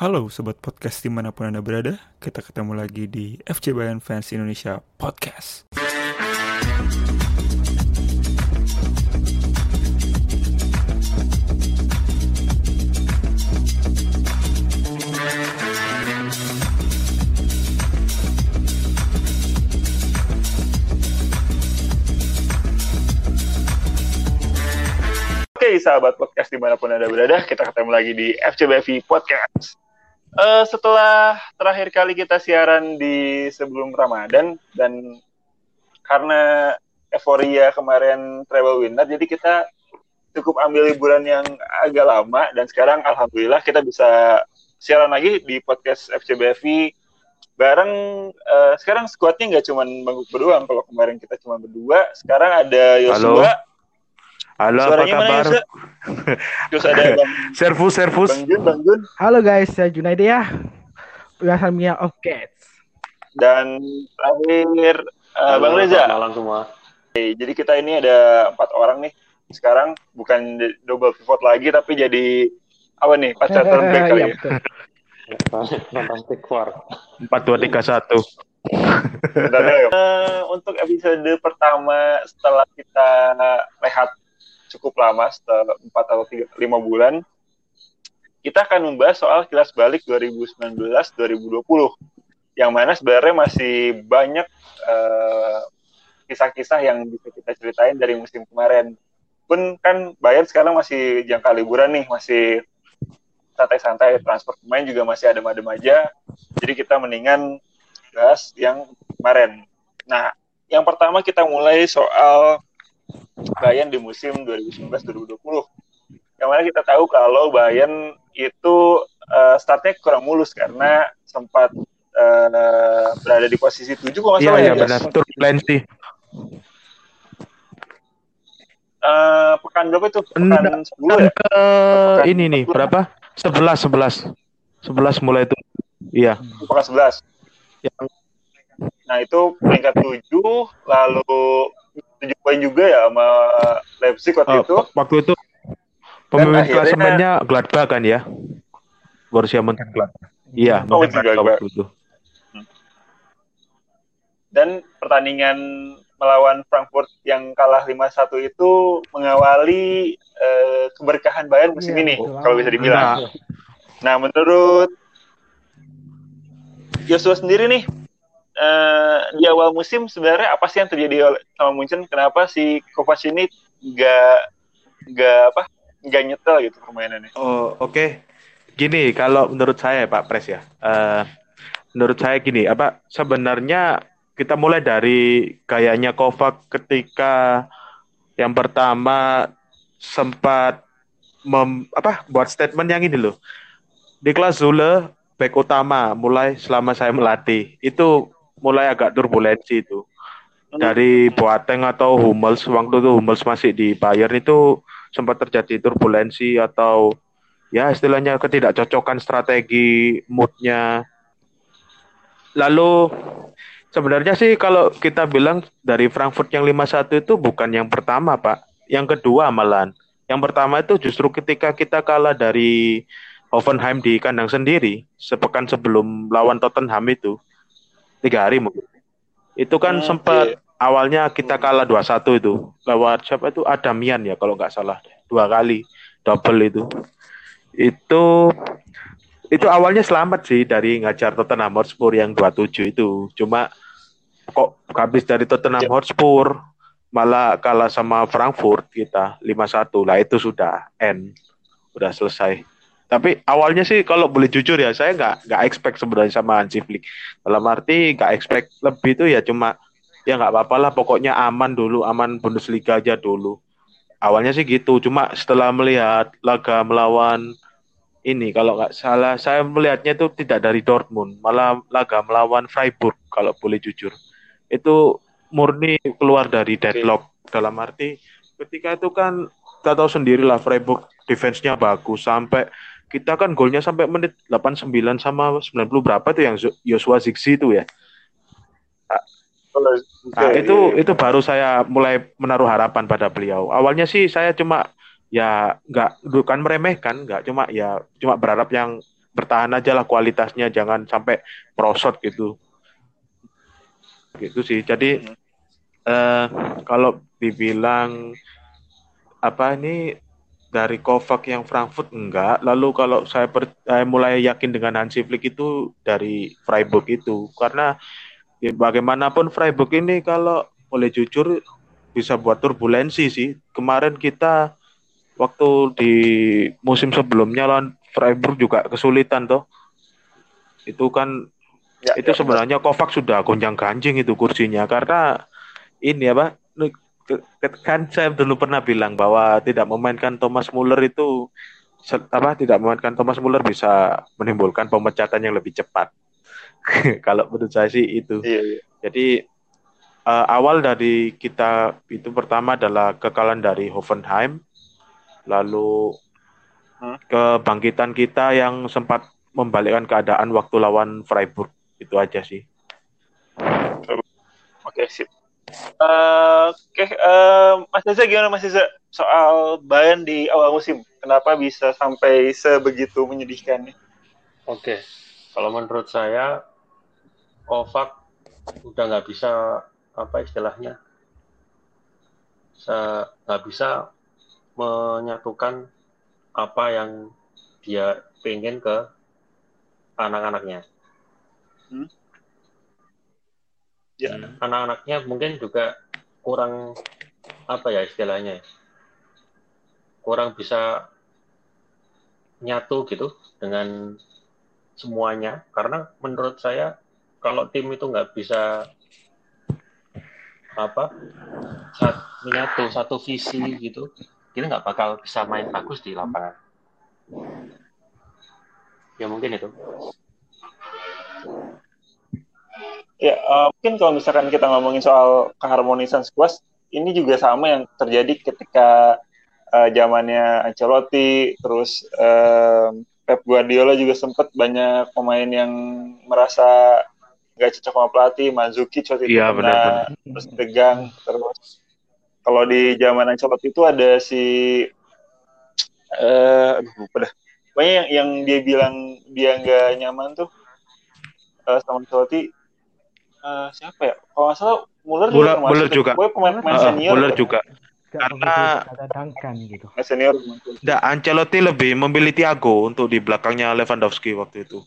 Halo Sobat Podcast di mana pun Anda berada Kita ketemu lagi di FC Bayern Fans Indonesia Podcast Oke, sahabat podcast di mana pun Anda berada, kita ketemu lagi di FCBFI Podcast. Uh, setelah terakhir kali kita siaran di sebelum Ramadan, dan karena euforia kemarin travel winter, jadi kita cukup ambil liburan yang agak lama, dan sekarang Alhamdulillah kita bisa siaran lagi di podcast FCBFI bareng uh, sekarang squadnya nggak cuma berdua kalau kemarin kita cuma berdua sekarang ada Yosua Halo, Suaranya apa kabar? Mana, Terus ada Bang, servus, servus. Bang Jun, Bang Jun. Halo guys, saya Junaidi ya. Biasanya of Cats. Dan terakhir uh, Bang Reza. Malam semua. Oke, jadi kita ini ada empat orang nih. Sekarang bukan double pivot lagi, tapi jadi apa nih? Pas center back kali Iya, ya. Fantastic Four. Empat dua tiga satu. Ya. Eh, untuk episode pertama setelah kita rehat cukup lama setelah 4 atau 3, 5 bulan. Kita akan membahas soal kilas balik 2019-2020 yang mana sebenarnya masih banyak eh, kisah-kisah yang bisa kita ceritain dari musim kemarin. Pun kan Bayern sekarang masih jangka liburan nih masih santai-santai transfer pemain juga masih adem-adem aja. Jadi kita mendingan bahas yang kemarin. Nah yang pertama kita mulai soal Bayern di musim 2019-2020. Yang mana kita tahu kalau Bayern itu uh, startnya kurang mulus karena sempat uh, berada di posisi 7 kalau nggak Iya, salah iya ya. benar. Turbulensi. Uh, pekan berapa itu? Pekan Enggak, 10 ya? Ke ini nih, berapa? Sebelas, sebelas. Sebelas mulai itu. Iya. Pekan 11. Yang Nah itu peringkat 7, lalu 7 poin juga ya sama Leipzig waktu oh, itu. waktu itu pemimpin akhirnya- klasemennya Gladbach kan ya? Borussia Mönchengladbach. Iya, Oh, Mönchengladbach Gladbach. waktu itu. Dan pertandingan melawan Frankfurt yang kalah 5-1 itu mengawali eh, keberkahan Bayern musim Iya, ini, kalau bisa dibilang. Nah, Nah, menurut Joshua sendiri nih, eh, di awal musim sebenarnya apa sih yang terjadi sama Munchen? Kenapa si Kovac ini nggak nggak apa nggak nyetel gitu permainannya? Oh, oke. Gini, kalau menurut saya Pak Pres ya, eh, menurut saya gini, apa sebenarnya kita mulai dari gayanya Kovac ketika yang pertama sempat mem, apa buat statement yang ini loh. Niklas Zule back utama mulai selama saya melatih itu mulai agak turbulensi itu dari Boateng atau Hummels waktu itu Hummels masih di Bayern itu sempat terjadi turbulensi atau ya istilahnya ketidakcocokan strategi moodnya. Lalu sebenarnya sih kalau kita bilang dari Frankfurt yang 5-1 itu bukan yang pertama, Pak. Yang kedua malahan. Yang pertama itu justru ketika kita kalah dari Hoffenheim di kandang sendiri sepekan sebelum lawan Tottenham itu tiga hari mungkin. Itu kan Hmm, sempat awalnya kita kalah 2-1 itu. Lewat siapa itu? Adamian ya kalau nggak salah. Dua kali double itu. Itu itu awalnya selamat sih dari ngajar Tottenham Hotspur yang 27 itu. Cuma kok habis dari Tottenham Ya. Hotspur malah kalah sama Frankfurt kita 5-1 lah itu sudah end. Udah selesai tapi awalnya sih kalau boleh jujur ya saya nggak nggak expect sebenarnya sama Hansi Flick. Dalam arti nggak expect lebih itu ya cuma ya nggak apa-apa lah pokoknya aman dulu aman Bundesliga aja dulu. Awalnya sih gitu cuma setelah melihat laga melawan ini kalau nggak salah saya melihatnya itu tidak dari Dortmund malah laga melawan Freiburg kalau boleh jujur. Itu murni keluar dari deadlock. Dalam arti ketika itu kan kita tahu sendirilah Freiburg defense-nya bagus sampai kita kan golnya sampai menit 89 sama 90 berapa tuh yang Joshua Zigzi itu ya Nah, itu iya. itu baru saya mulai menaruh harapan pada beliau. Awalnya sih saya cuma ya nggak bukan meremehkan, nggak cuma ya cuma berharap yang bertahan aja lah kualitasnya jangan sampai merosot gitu gitu sih jadi eh, kalau dibilang apa ini dari Kovac yang Frankfurt enggak. Lalu kalau saya, per, saya mulai yakin dengan Hansi Flick itu dari Freiburg itu. Karena ya, bagaimanapun Freiburg ini kalau boleh jujur bisa buat turbulensi sih. Kemarin kita waktu di musim sebelumnya lawan Freiburg juga kesulitan toh. Itu kan Ya, itu ya, sebenarnya Kovac sudah gonjang ganjing itu kursinya. Karena ini apa kan saya dulu pernah bilang bahwa tidak memainkan Thomas Muller itu apa tidak memainkan Thomas Muller bisa menimbulkan pemecatan yang lebih cepat kalau menurut saya sih itu Iya, iya. jadi eh, awal dari kita itu pertama adalah kekalahan dari Hoffenheim lalu Hmm. kebangkitan kita yang sempat membalikkan keadaan waktu lawan Freiburg itu aja sih Oke, sip. Eh, Oke, eh, Mas Reza gimana Mas Reza soal Bayern di awal musim? Kenapa bisa sampai sebegitu menyedihkannya? Oke, kalau menurut saya Kovac udah nggak bisa apa istilahnya, nggak bisa menyatukan apa yang dia pengen ke anak-anaknya. Ya. Anak-anaknya mungkin juga kurang apa ya istilahnya, ya, kurang bisa nyatu gitu dengan semuanya. Karena menurut saya kalau tim itu nggak bisa apa sat- menyatu satu visi gitu kita nggak bakal bisa main bagus di lapangan. Ya mungkin itu Ya, eh, mungkin kalau misalkan kita ngomongin soal keharmonisan squad, ini juga sama yang terjadi ketika eh, zamannya Ancelotti, terus eh, Pep Guardiola juga sempat banyak pemain yang merasa nggak cocok sama pelatih, Iya, kena, benar-benar. terus tegang, terus kalau di zaman Ancelotti itu ada si eh aduh lupa dah. Pokoknya yang, yang dia bilang dia nggak nyaman tuh eh, sama Ancelotti eh, siapa ya? Kalau nggak salah Muller juga Muller- juga. Pokoknya pemain-pemain Heeh, senior. Muller tuh. juga Gak Karena- kadang gitu. Senior. Nggak, Ancelotti lebih memilih Thiago untuk di belakangnya Lewandowski waktu itu.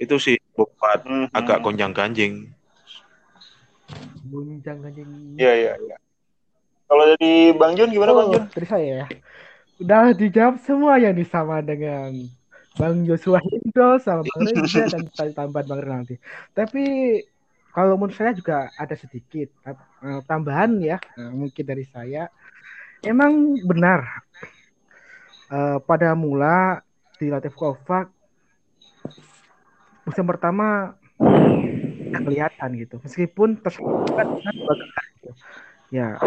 Itu sih buat Hmm, agak hmm. gonjang ganjing. Gunjang ganjing. Iya iya iya. Kalau dari Bang Jun gimana Bang Oh, Jun? dari saya ya. Udah dijawab semua yang sama dengan Bang Joshua Hendro sama Bang Reza dan tadi tambahan Bang Renaldi. Tapi kalau menurut saya juga ada sedikit eh, tambahan ya, eh, mungkin dari saya. Emang benar eh, pada mula di Latif Kovac musim pertama kelihatan gitu. Meskipun tersebut gitu. Ya,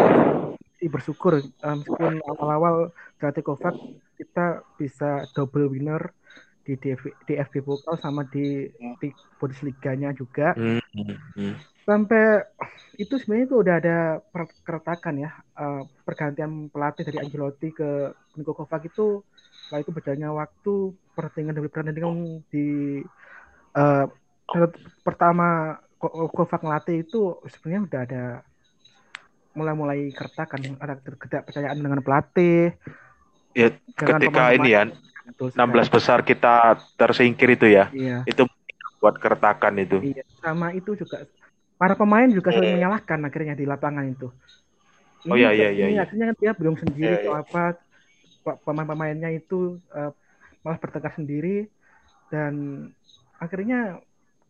bersyukur meskipun awal-awal Latif Kovac kita bisa double winner di DFB, DFB Pokal sama di, di Bundesliga-nya juga. Hmm, hmm, hmm. sampai itu sebenarnya itu udah ada keretakan ya Eh, pergantian pelatih dari Ancelotti ke Niko Kovac itu setelah itu berjalannya waktu pertandingan demi pertandingan di per- pertama Ko- Kovac ngelatih itu sebenarnya udah ada mulai-mulai keretakan ada ketidakpercayaan dengan pelatih. Ya, ketika ini ya Betul 16 sekali. besar kita tersingkir itu ya. iya Itu buat keretakan itu. Iya, sama itu juga para pemain juga saling Iya. menyalahkan akhirnya di lapangan itu. Oh, iya, iya, iya, ini iya. akhirnya dia belum sendiri Iya, atau iya. apa pa- pemain-pemainnya itu eh, malah bertengkar sendiri dan akhirnya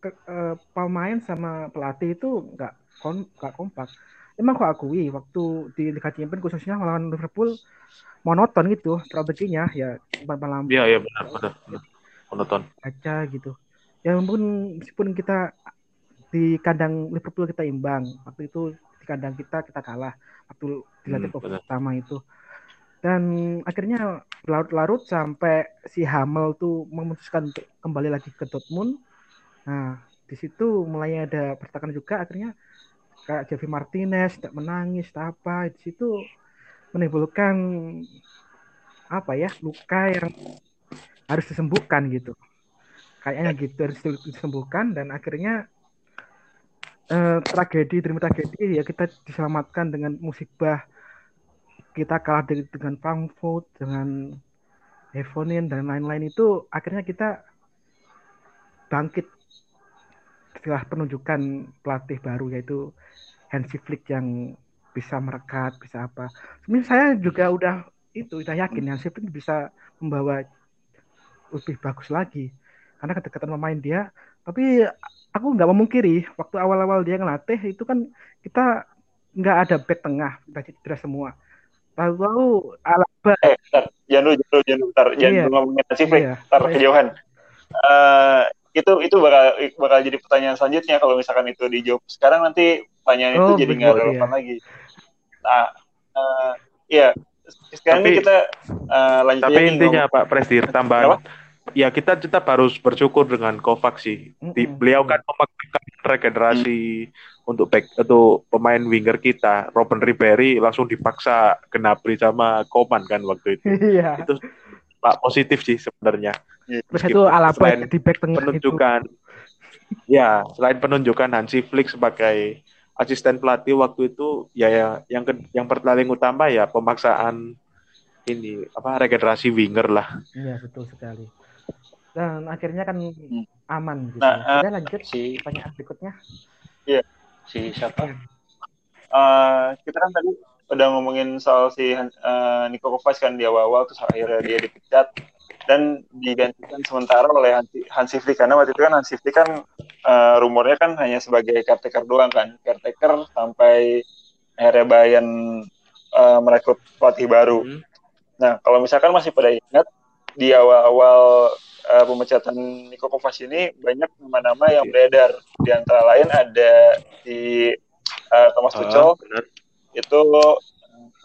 ke- eh, pemain sama pelatih itu nggak kon nggak kompak. Emang kok akui waktu di Liga Champions khususnya melawan Liverpool monoton gitu strateginya ya malam Iya, iya benar, benar. benar. Menonton. aja gitu. Ya meskipun meskipun kita di kandang Liverpool kita imbang, waktu itu di kandang kita kita kalah waktu dilatih Hmm, hmm, pertama itu. Dan akhirnya berlarut-larut sampai si Hamel tuh memutuskan untuk kembali lagi ke Dortmund. Nah, di situ mulai ada pertekanan juga akhirnya kayak Javi Martinez tidak menangis tak apa. Di situ menimbulkan apa ya luka yang harus disembuhkan gitu. Kayaknya gitu harus disembuhkan dan akhirnya eh, tragedi demi tragedi ya kita diselamatkan dengan musibah. Kita kalah dari dengan Frankfurt dengan Evonin dan lain-lain itu akhirnya kita bangkit setelah penunjukan pelatih baru yaitu Hansi Flick yang bisa merekat bisa apa sebenarnya saya juga udah itu udah yakin Hansi Flick bisa membawa lebih bagus lagi karena kedekatan pemain dia tapi aku nggak memungkiri waktu awal-awal dia ngelatih itu kan kita nggak ada back tengah kita cedera semua lalu Alaba Eh, bentar. Jangan dulu, jangan dulu, jangan dulu, bentar. Jangan Iya. dulu ngomongin Hansi Flick. Iya. Ntar kejauhan. Eh, itu itu bakal bakal jadi pertanyaan selanjutnya kalau misalkan itu dijawab sekarang nanti pertanyaan itu Oh, jadi nggak relevan iya. lagi. Nah, eh, iya. Sekarang Tapi- ini kita eh, lanjut Tapi intinya ngomong- Pak Presdir tambahan. Ya kita tetap harus bersyukur dengan Kovac sih. Di, Mm-mm. beliau kan memaksakan regenerasi untuk back untuk pemain winger kita. Robin Ribery langsung dipaksa Gnabry sama Koman kan waktu itu. iya itu Pak positif sih sebenarnya. Terus Meskipun itu Alaba selain jadi back tengah itu penunjukan ya selain penunjukan Hansi Flick sebagai asisten pelatih waktu itu ya, ya yang ke- yang paling utama ya pemaksaan ini apa regenerasi winger lah. iya betul sekali. Dan akhirnya kan aman gitu. Nah, eh, Udah lanjut si pertanyaan berikutnya. Si siapa? Eh, kita kan tadi udah ngomongin soal si eh, Niko Kovac kan di awal-awal terus akhirnya dia dipecat dan digantikan sementara oleh Hansi, Flick karena waktu itu kan Hansi Flick kan eh, rumornya kan hanya sebagai caretaker doang kan caretaker sampai akhirnya Bayern eh, merekrut pelatih baru. Hmm. Nah kalau misalkan masih pada ingat di awal-awal eh, pemecatan Niko Kovac ini banyak nama-nama yang beredar di antara lain ada di eh, Thomas Ah, Tuchel benar. itu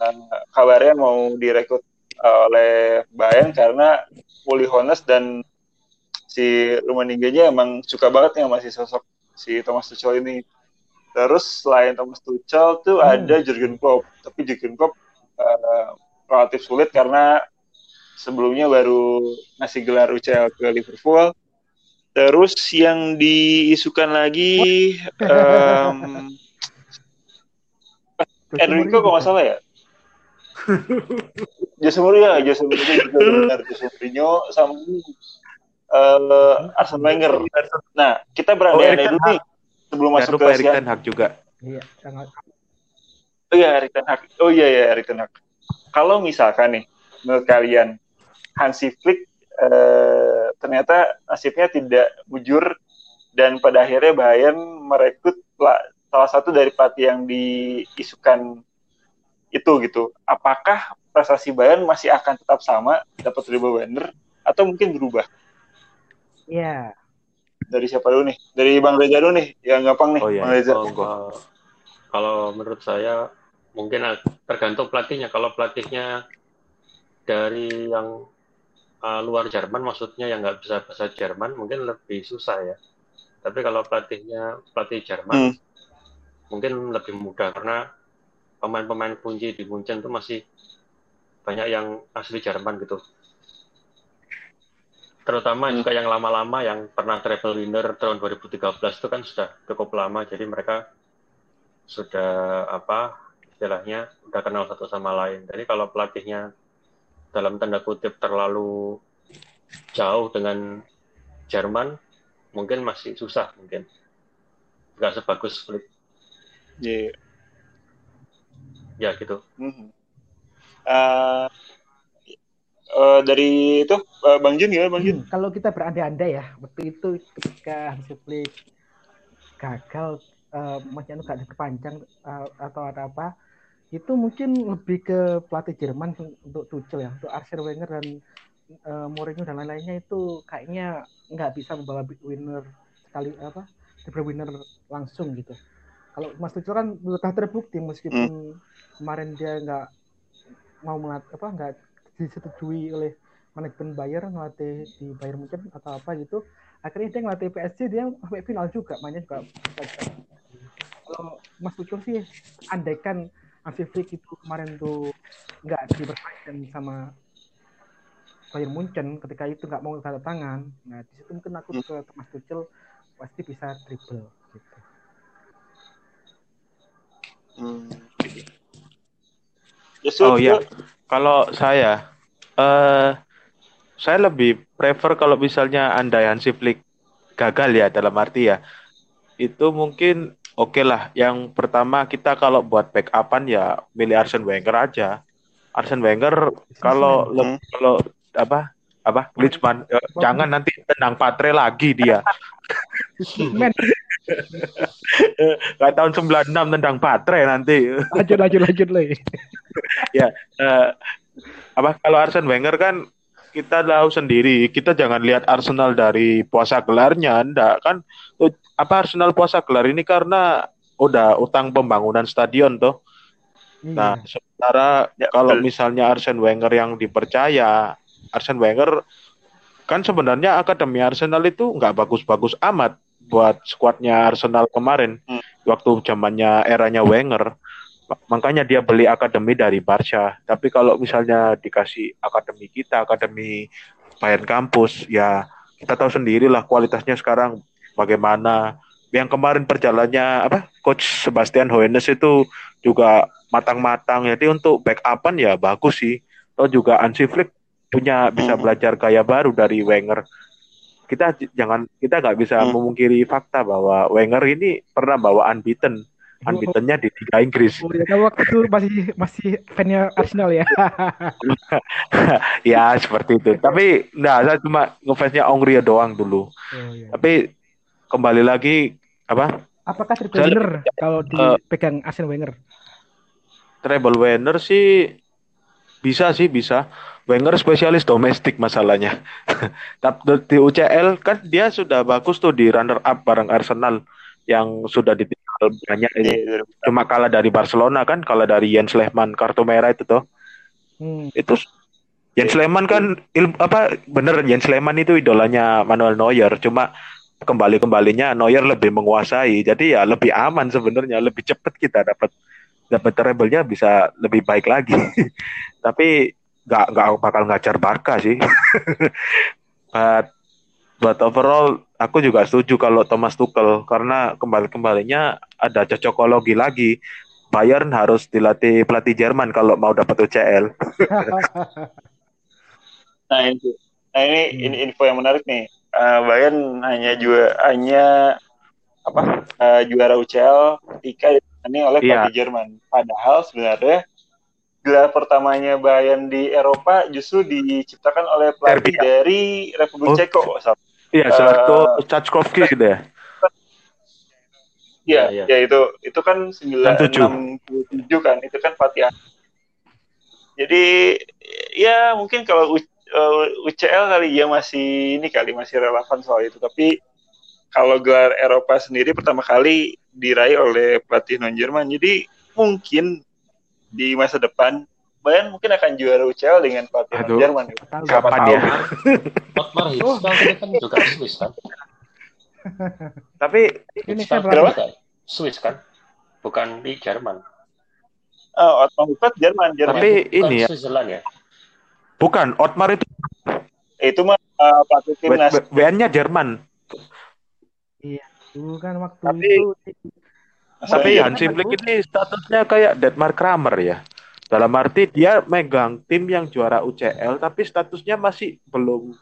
eh, kabarnya mau direkrut eh, oleh Bayern karena Uli Hoeneß dan si Rummenigge-nya emang suka banget nih sama si sosok si Thomas Tuchel ini. Terus selain Thomas Tuchel tuh Hmm. ada Jurgen Klopp, tapi Jurgen Klopp eh, relatif sulit karena sebelumnya baru ngasih gelar UCL ke Liverpool. Terus yang diisukan lagi Jose Enrico Mourinho kalau nggak bukan? salah ya. Jose Mourinho, Jose Mourinho juga benar. Jose Mourinho sama eh Arsene Wenger. Nah, kita berandai-andai Oh, dulu nih sebelum masuk ke Erik siang. Ten Hag juga. iya sangat Oh iya, Erik Ten Hag. Oh iya ya, Erik Ten Hag. Kalau misalkan nih menurut kalian Hansi Flick eh, ternyata nasibnya tidak bujur dan pada akhirnya Bayern merekrut salah satu dari pelatih yang diisukan itu gitu. Apakah prestasi Bayern masih akan tetap sama dapat Ribo Werner atau mungkin berubah? iya Dari siapa dulu nih? Dari Bang Reza dulu nih, yang gampang nih, Oh, iya. Bang Reza. Oh. Eh, kalau menurut saya mungkin tergantung pelatihnya. Kalau pelatihnya dari yang eh, luar Jerman, maksudnya yang nggak bisa bahasa Jerman, mungkin lebih susah ya. Tapi kalau pelatihnya pelatih Jerman, Hmm. mungkin lebih mudah karena pemain-pemain kunci di Munchen itu masih banyak yang asli Jerman gitu. Terutama Hmm. juga yang lama-lama yang pernah treble winner tahun 2013 itu kan sudah cukup lama, jadi mereka sudah apa istilahnya udah kenal satu sama lain. Jadi kalau pelatihnya dalam tanda kutip terlalu jauh dengan Jerman, mungkin masih susah mungkin nggak sebagus Flick Iya. Ya gitu. Eh, eh, dari itu eh, Bang Jun gimana Bang Jun? Hmm, kalau kita berandai-andai ya waktu itu ketika Flick gagal eh masih anu gak diperpanjang eh, atau ada apa itu mungkin lebih ke pelatih Jerman untuk Tuchel ya untuk Arsene Wenger dan eh, Mourinho dan lain-lainnya itu kayaknya nggak bisa membawa winner sekali apa winner langsung gitu kalau Mas Tuchel kan sudah terbukti meskipun kemarin dia nggak mau melat apa nggak disetujui oleh manajemen Bayern ngelatih di Bayern Munchen atau apa gitu akhirnya dia ngelatih PSG dia sampai final juga mainnya juga kalau Mas Tuchel sih andaikan Hansi Flick itu kemarin tuh nggak diperpanjang sama Bayern Munchen ketika itu nggak mau tanda tangan. Nah di situ mungkin aku Hmm. ke Thomas Tuchel pasti bisa dribble gitu. Hmm. Justru Oh iya, kalau saya, eh saya lebih prefer kalau misalnya andai Hansi Flick gagal ya dalam arti ya, itu mungkin oke lah. Yang pertama kita kalau buat backupan ya milih Arsene Wenger aja. Arsene Wenger kalau Hmm. kalau apa apa Klinsmann eh, jangan nanti tenang patre lagi dia. Men, Kayak tahun 96 tendang patre nanti. lanjut lanjut lanjut le. eh, apa kalau Arsene Wenger kan kita tahu sendiri kita jangan lihat Arsenal dari puasa gelarnya ndak kan Eh, apa Arsenal puasa gelar ini karena udah utang pembangunan stadion tuh nah Iya. sementara Ya, kalau betul. misalnya Arsene Wenger yang dipercaya Arsene Wenger kan sebenarnya akademi Arsenal itu nggak bagus-bagus amat buat skuadnya Arsenal kemarin Hmm. waktu zamannya eranya Wenger Ma- makanya dia beli akademi dari Barca. Tapi kalau misalnya dikasih akademi kita akademi Bayern kampus ya kita tahu sendirilah kualitasnya sekarang bagaimana. Yang kemarin perjalannya apa coach Sebastian Hoeneß itu juga matang-matang. Jadi untuk backupan ya bagus sih. Atau juga Hansi Flick punya bisa Mhm. belajar gaya baru dari Wenger kita jangan kita nggak bisa Hmm. memungkiri fakta bahwa Wenger ini pernah bawa unbeaten unbeatennya di Liga Inggris Oh ya, waktu masih masih fannya Arsenal ya. ya seperti itu tapi nggak saya cuma ngefansnya Ongria doang dulu Oh, iya. tapi kembali lagi apa Apakah triple Saya- winner kalau dipegang Arsene Wenger? treble winner sih bisa sih bisa Wenger spesialis domestik masalahnya. Tapi di UCL kan dia sudah bagus tuh di runner up bareng Arsenal yang sudah ditinggal banyak ini. Iya, cuma kalah dari Barcelona kan kalah dari Jens Lehmann kartu merah itu tuh. Hmm. itu Jens Lehmann kan il- apa bener Jens Lehmann itu idolanya Manuel Neuer. Cuma kembali kembalinya Neuer lebih menguasai. Jadi ya lebih aman sebenarnya lebih cepat kita dapat dapat treble-nya bisa lebih baik lagi. Tapi nggak nggak bakal ngajar Barca sih but but overall aku juga setuju kalau Thomas Tuchel karena kembali kembalinya ada cocokologi lagi Bayern harus dilatih pelatih Jerman kalau mau dapat UCL Nah ini, nah ini, Hmm. ini info yang menarik nih. Eh, Bayern hanya juga hanya apa eh, juara UCL ketika ditangani oleh Iya. pelatih Jerman. Padahal sebenarnya gelar pertamanya Bayern di Eropa justru diciptakan oleh pelatih Serbia. dari Republik Oh. Ceko. Iya, Eh, Zlatko Cackovski gitu ya. Iya, Iya, ya itu itu kan 67. 967 kan, itu kan Fatih. Jadi ya mungkin kalau U- eh, UCL kali ya masih ini kali masih relevan soal itu, tapi kalau gelar Eropa sendiri pertama kali diraih oleh pelatih non Jerman. Jadi mungkin di masa depan Bayern mungkin akan juara UCL dengan pelatih Aduh. Jerman. Kapan ya? kan? Otmar Hitzfeld ini kan juga Swiss kan? Tapi Ini kan Kenapa? juga Swiss kan? Bukan di Jerman. Oh, Otmar Hitzfeld Jerman, Jerman. tapi Bukan ini ya, Switzerland ya? bukan Otmar itu itu mah eh, pelatih timnas. WN-nya Jerman. Dulu kan waktu Tapi- itu Tapi iya, Hansi Flick ini statusnya kayak Deadmar Kramer ya. Dalam arti dia megang tim yang juara UCL tapi statusnya masih belum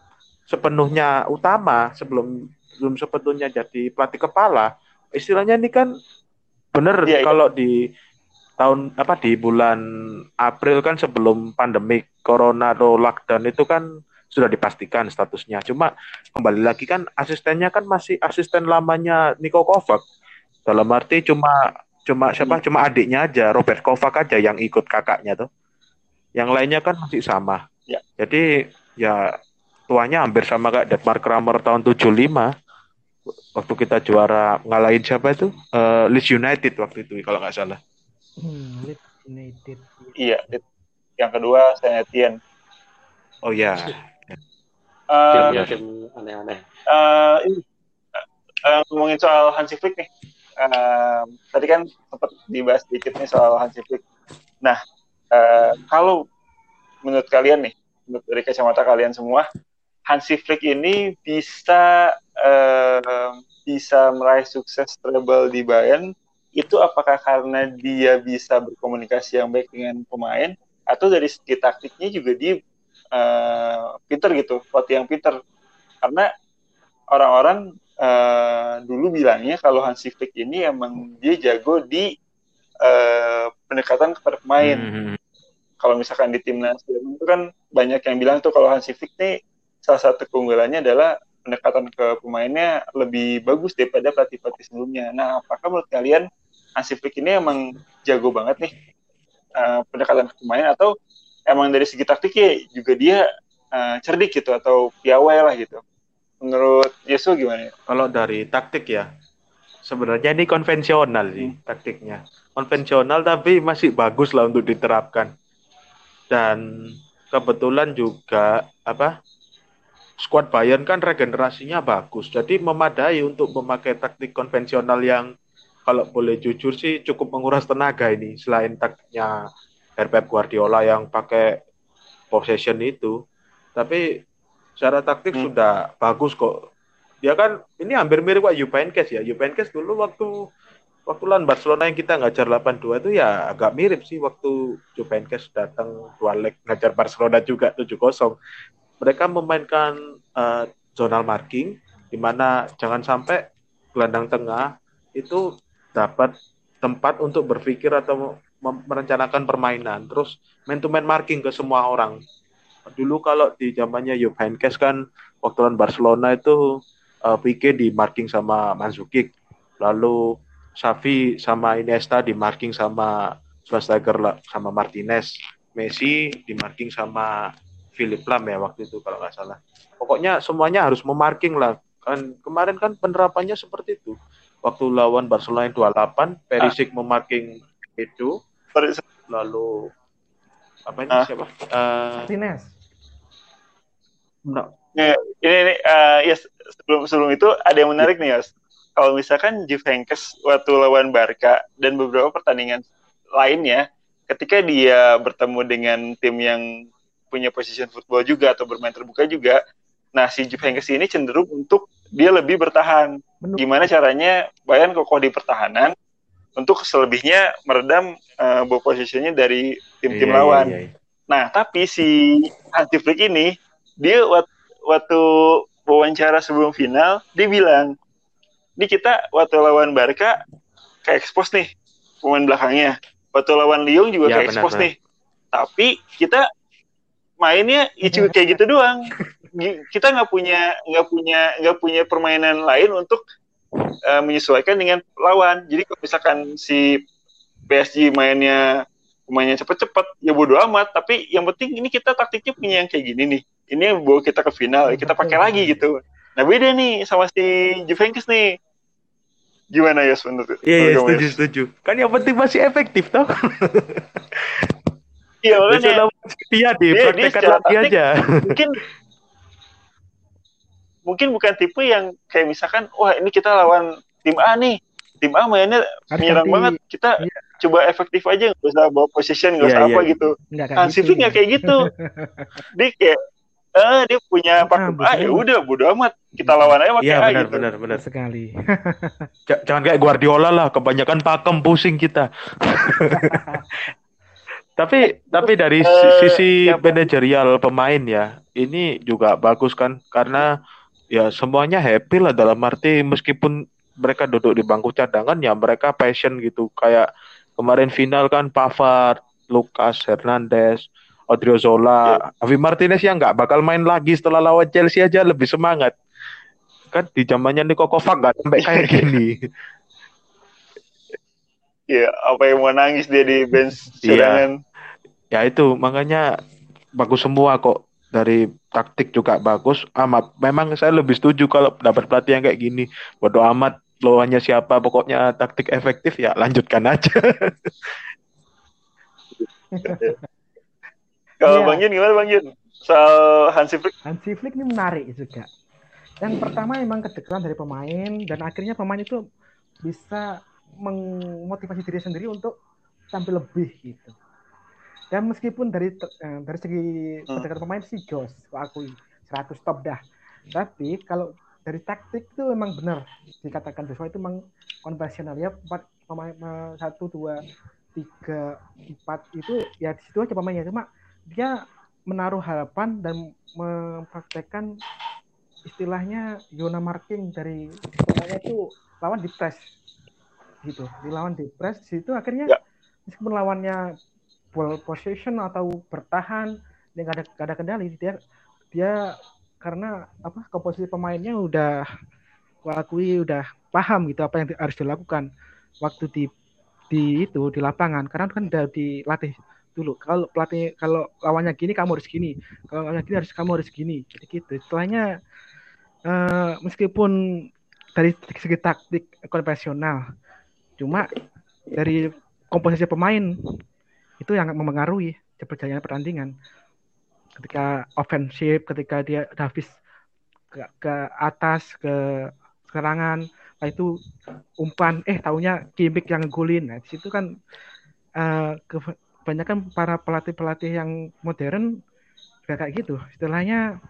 sepenuhnya utama sebelum belum sepenuhnya jadi pelatih kepala. Istilahnya ini kan bener Iya, iya. kalau di tahun apa di bulan April kan sebelum pandemi corona atau lockdown itu kan sudah dipastikan statusnya. Cuma kembali lagi kan asistennya kan masih asisten lamanya Niko Kovac. Dalam arti cuma cuma siapa? Cuma adiknya aja Robert Kovac aja yang ikut kakaknya tuh. Yang lainnya kan masih sama. Ya. Jadi ya tuanya hampir sama kayak Deadmar Kramer tahun 75 waktu kita juara ngalahin siapa itu Eh, Leeds United waktu itu kalau nggak salah hmm, Leeds United. Iya. Yang kedua Saint Etienne. oh ya Eh, tim aneh-aneh. eh, ini eh, ngomongin soal Hansi Flick nih. Eh, tadi kan sempat dibahas sedikit nih soal Hansi Flick. Nah, eh, kalau menurut kalian nih, menurut dari kacamata kalian semua Hansi Flick ini bisa uh, bisa meraih sukses treble di Bayern? Itu apakah karena dia bisa berkomunikasi yang baik dengan pemain? Atau dari segi taktiknya juga dia uh, pinter gitu, pelatih yang pinter? Karena orang-orang uh, dulu bilangnya kalau Hansi Flick ini emang dia jago di uh, pendekatan kepada pemain. Hmm. Kalau misalkan di timnas itu kan banyak yang bilang tuh kalau Hansi Flick nih salah satu keunggulannya adalah pendekatan ke pemainnya lebih bagus daripada pelatih-pelatih sebelumnya. Nah, apakah menurut kalian Hansi Flick ini emang jago banget nih uh, pendekatan ke pemain atau emang dari segi taktiknya juga dia uh, cerdik gitu atau piawai lah gitu? Menurut Yesus gimana? Kalau dari taktik ya, sebenarnya ini konvensional sih hmm. taktiknya. Konvensional tapi masih bagus lah untuk diterapkan. Dan kebetulan juga apa squad Bayern kan regenerasinya bagus, jadi memadai untuk memakai taktik konvensional yang kalau boleh jujur sih cukup menguras tenaga ini selain taktiknya Herbert Guardiola yang pakai possession itu. Tapi secara taktik hmm. sudah bagus kok. Dia kan ini hampir mirip kayak Juvenkes ya. Juvenkes dulu waktu waktu lawan Barcelona yang kita ngajar 8-2 itu ya agak mirip sih waktu Juvenkes datang dua leg ngajar Barcelona juga 7-0 mereka memainkan uh, zonal marking di mana jangan sampai gelandang tengah itu dapat tempat untuk berpikir atau merencanakan permainan. Terus main to man marking ke semua orang. Dulu kalau di zamannya Jupp Heynckes kan waktu lawan Barcelona itu uh, Pique di marking sama Mandzukic. Lalu Xavi sama Iniesta di marking sama Schweinsteiger sama Martinez. Messi di marking sama Philip Lam ya waktu itu kalau nggak salah. Pokoknya semuanya harus memarking lah. Kan kemarin kan penerapannya seperti itu. Waktu lawan Barcelona yang 28, Perisic ah. memarking itu. Lalu apa ini ah. siapa? Uh, Martinez. No. Ini, ini uh, ya sebelum sebelum itu ada yang menarik nih, Yos. Kalau misalkan Juve Heynckes waktu lawan Barca dan beberapa pertandingan lainnya, ketika dia bertemu dengan tim yang punya position football juga atau bermain terbuka juga. Nah, si Jupp Heynckes ini cenderung untuk dia lebih bertahan. Benar. Gimana caranya Bayern kokoh di pertahanan untuk selebihnya meredam uh, ball positionnya dari tim-tim iya, iya, lawan. Iya, iya. Nah, tapi si Hansi Flick ini dia waktu wawancara sebelum final dia bilang, "Ini kita waktu lawan Barca kayak expose nih pemain belakangnya. Waktu lawan Lyon juga ya, kayak expose nih. Tapi kita mainnya ya kayak gitu doang kita nggak punya nggak punya nggak punya permainan lain untuk uh, menyesuaikan dengan lawan jadi kalau misalkan si PSG mainnya mainnya cepet-cepet ya bodo amat tapi yang penting ini kita taktiknya punya yang kayak gini nih ini yang bawa kita ke final kita pakai lagi gitu nah beda nih sama si Juventus nih gimana ya menurut Iya, iya setuju setuju. Kan yang penting masih efektif toh. Iya makanya. Iya di praktekkan lagi aja. Mungkin mungkin bukan tipe yang kayak misalkan wah ini kita lawan tim A nih tim A mainnya menyerang banget kita iya. Coba efektif aja nggak usah bawa position nggak iya, usah iya, apa iya. gitu Hansi Flick nggak kayak gitu. Dia kayak eh dia punya ah, pakem A. ya udah bodo amat. Kita lawan aja pakai iya, A benar, gitu. benar benar. Sekali. Jangan kayak Guardiola lah kebanyakan pakem pusing kita. Tapi tapi dari uh, sisi manajerial pemain ya, ini juga bagus kan karena ya semuanya happy lah dalam arti meskipun mereka duduk di bangku cadangan ya mereka passion gitu. Kayak kemarin final kan Pavard, Lucas Hernandez, Odriozola, yeah. Avi Martinez yang nggak bakal main lagi setelah lawan Chelsea aja lebih semangat kan di zamannya Niko Kovac nggak sampai kayak gini. Iya, apa yang mau nangis dia di bench iya. cadangan. Yeah ya itu makanya bagus semua kok dari taktik juga bagus amat memang saya lebih setuju kalau dapat pelatih yang kayak gini bodo amat lawannya siapa pokoknya taktik efektif ya lanjutkan aja kalau ya. Bang Jun gimana Bang Jun soal Hansi Flick Hansi Flick ini menarik juga yang pertama memang kedekatan dari pemain dan akhirnya pemain itu bisa memotivasi diri sendiri untuk tampil lebih gitu Dan meskipun dari eh, dari segi Hmm. pendekatan pemain sih Jos, aku akui 100 top dah. Tapi kalau dari taktik itu memang benar. Dikatakan Joshua itu memang konvensional. Ya empat pemain eh, satu dua tiga empat itu ya di situ aja pemainnya. Cuma dia menaruh harapan dan mempraktekkan istilahnya zona marking dari pokoknya itu lawan di press gitu. Dilawan di press di situ akhirnya Ya. meskipun lawannya ball possession atau bertahan dia nggak ada nggak ada kendali dia dia karena apa komposisi pemainnya udah gua akui udah paham gitu apa yang harus dilakukan waktu di di itu di lapangan. Karena kan udah dilatih dulu kalau pelatih kalau lawannya gini kamu harus gini. Kalau lawannya gini harus kamu harus gini. Gitu gitu. Setelahnya eh, meskipun dari segi taktik konvensional cuma dari komposisi pemain itu yang mempengaruhi berjalannya pertandingan ketika ofensif ketika dia Davis ke, ke atas ke serangan nah itu umpan eh taunya Kimik yang golin. Nah di situ kan eh, kebanyakan para pelatih pelatih yang modern kayak gitu. Istilahnya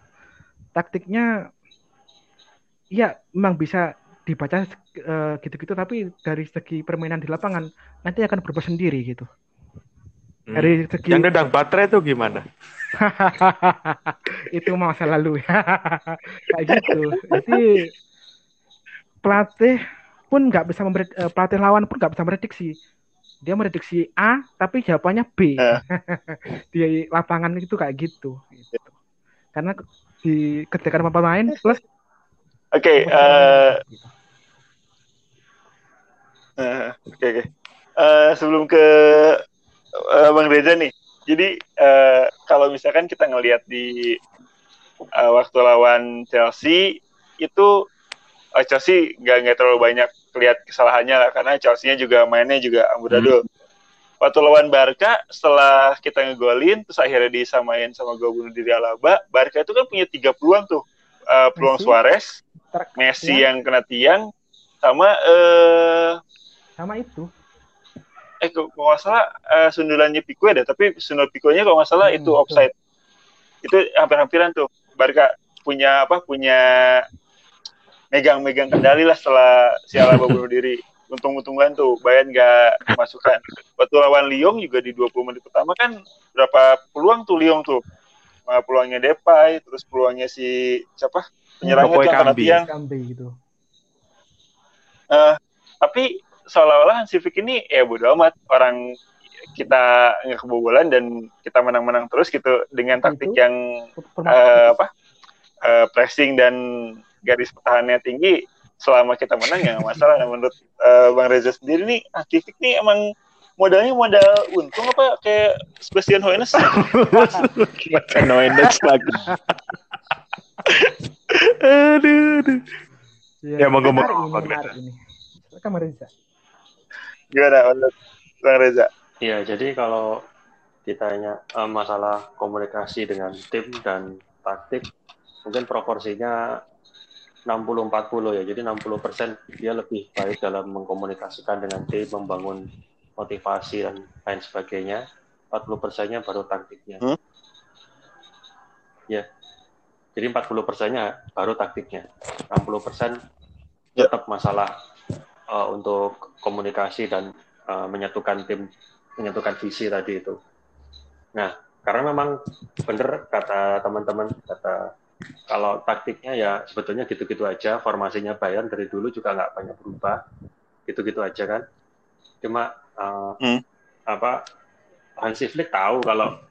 taktiknya ya memang bisa dibaca eh, gitu-gitu tapi dari segi permainan di lapangan nanti akan berubah sendiri gitu Hmm. dari segi Yang nendang baterai itu gimana? itu masa lalu kayak gitu jadi pelatih pun nggak bisa memberi eh, pelatih lawan pun nggak bisa prediksi dia prediksi A tapi jawabannya B Eh. di lapangan itu kayak gitu, gitu. karena di ketika pemain plus Oke, eh, eh, oke oke. Eh, sebelum ke eh, Bang Reza nih, jadi eh, kalau misalkan kita ngelihat di eh, waktu lawan Chelsea itu eh, Chelsea nggak nggak terlalu banyak lihat kesalahannya lah karena Chelsea-nya juga mainnya juga amburadul. Waktu lawan Barca setelah kita ngegolin terus akhirnya disamain sama gol bunuh diri Alaba, Barca itu kan punya tiga peluang tuh. Eh, peluang Messi. Suarez, ter- Messi Ya. yang kena tiang sama eh sama itu eh kalau kalau nggak salah eh, sundulannya Pico ada tapi sundul Pico-nya kalau nggak salah Hmm, itu betul. offside. Itu hampir-hampiran tuh Barca punya apa punya megang-megang kendali lah setelah si Alaba bunuh diri. Untung-untungan tuh Bayern nggak masukkan. Waktu lawan Lyon juga di 20 menit pertama kan berapa peluang tuh Lyon tuh? Eh, peluangnya Depay terus peluangnya si siapa? Penyerangnya tuh Kambi. tiang Kambe gitu. Eh, tapi seolah-olah Hansi Flick ini ya bodo amat orang kita nggak kebobolan dan kita menang-menang terus gitu dengan taktik Itu. yang eh, apa eh, pressing dan garis pertahanannya tinggi selama kita menang ya masalah nah, menurut eh, Bang Reza sendiri nih Hansi Flick nih emang modalnya modal untung apa kayak Sebastian Hoeneß Macam Noenes lagi. aduh, aduh. Ya, mau ngomong Bang Reza. Gimana menurut Bang Reza Iya, jadi kalau ditanya eh, masalah komunikasi dengan tim dan taktik, mungkin proporsinya 60-40 ya. Jadi 60% dia lebih baik dalam mengkomunikasikan dengan tim, membangun motivasi dan lain sebagainya. 40%-nya baru taktiknya. Hmm? Ya. Jadi 40%-nya baru taktiknya. 60% Ya. tetap masalah eh, untuk komunikasi dan eh, menyatukan tim menyatukan visi tadi itu. Nah, karena memang benar kata teman-teman, kata kalau taktiknya ya sebetulnya gitu-gitu aja, formasinya Bayern dari dulu juga nggak banyak berubah, gitu-gitu aja kan. Cuma uh, Hmm. apa Hansi Flick tahu kalau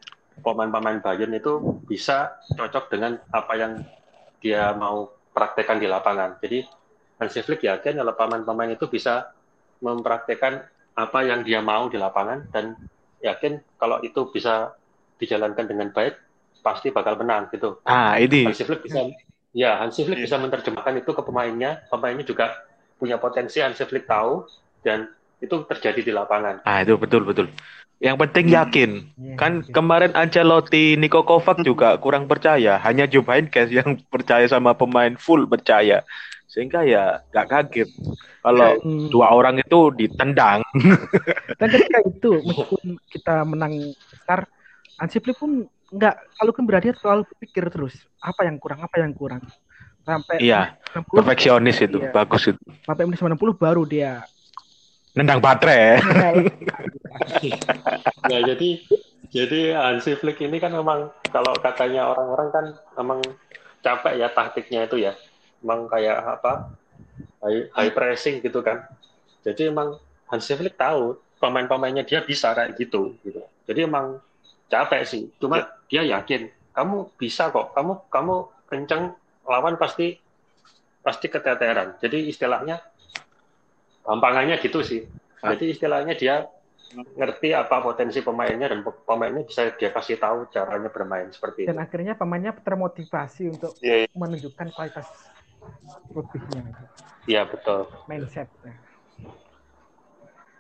pemain-pemain Bayern itu bisa cocok dengan apa yang dia mau praktekkan di lapangan. Jadi Hansi Flick yakin kalau pemain-pemain itu bisa mempraktekkan apa yang dia mau di lapangan dan yakin kalau itu bisa dijalankan dengan baik pasti bakal menang gitu. Ah, ini Hansi Flick bisa ya Hansi Flick bisa menerjemahkan itu ke pemainnya, pemainnya juga punya potensi Hansi Flick tahu dan itu terjadi di lapangan. Ah, itu betul betul. Yang penting yakin. Iya, Kan kemarin Ancelotti, Niko Kovac juga kurang percaya. Hanya Joe Heynckes yang percaya sama pemain full percaya. Sehingga ya nggak kaget kalau Hmm. dua orang itu ditendang. Dan ketika itu meskipun kita menang besar, Hansi Flick pun nggak kalau kan berarti selalu berpikir terus apa yang kurang apa yang kurang sampai Iya, 60 perfeksionis itu, Iya. bagus itu. sampai menit 90 baru dia Nendang baterai. Nah, jadi jadi Hansi Flick ini kan memang kalau katanya orang-orang kan memang capek ya taktiknya itu ya. Emang kayak apa? High, high pressing gitu kan. Jadi emang Hansi Flick tahu pemain-pemainnya dia bisa kayak gitu gitu. Jadi emang capek sih. Cuma dia yakin kamu bisa kok. Kamu kamu kenceng lawan pasti pasti keteteran. Jadi istilahnya gampangannya gitu sih. Jadi istilahnya dia ngerti apa potensi pemainnya dan pemainnya bisa dia kasih tahu caranya bermain seperti itu. dan akhirnya pemainnya termotivasi untuk Iya, iya. menunjukkan kualitas lebihnya Iya betul. mindset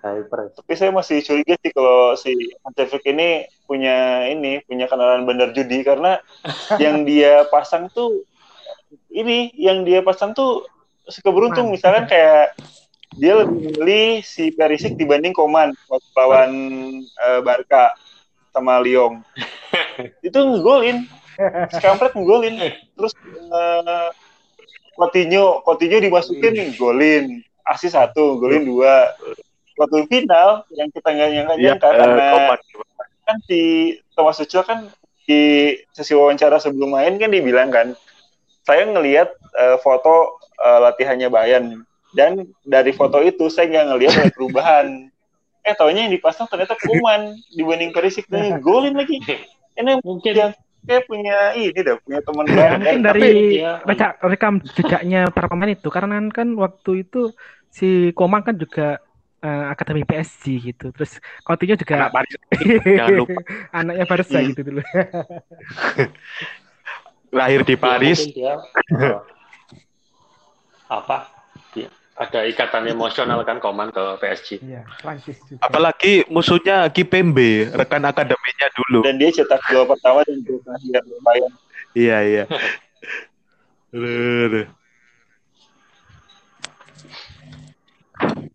High press. Tapi saya masih curiga sih kalau si Hansi Flick ini punya ini punya kenalan bandar judi karena yang dia pasang tuh ini yang dia pasang tuh suka beruntung Man. misalkan kayak dia lebih memilih si Perisic dibanding Koman waktu lawan eh, Barca sama Lyon. Itu ngegolin. Si Kampret ngegolin. Terus eh, Coutinho, Coutinho dimasukin golin. Asis satu, golin dua. Waktu final yang kita nggak nyangka Iya, nyangka eh, karena Koman. kan si Thomas Tuchel kan di sesi wawancara sebelum main kan dibilang kan saya ngelihat eh, foto eh, latihannya Bayern dan dari foto itu saya nggak ngelihat ada perubahan eh taunya yang dipasang ternyata Kuman dibanding Perisic dan golin lagi ini Mungkin yang kayak punya ini dah punya teman Ya, mungkin dari dia- baca rekam jejaknya para pemain itu karena kan waktu itu si Komang kan juga eh, akademi PSG gitu terus Coutinho Anak juga Paris. Jangan lupa. anaknya Barca Hmm. gitu dulu Lahir di ya, Paris. mungkin dia apa? Ada ikatan emosional kan Koman ke PSG. iya Prancis juga Apalagi musuhnya Kipembe, rekan akademinya dulu. dan dia cetak gol pertama dan gol terakhir Bayern Iya, iya. Aduh.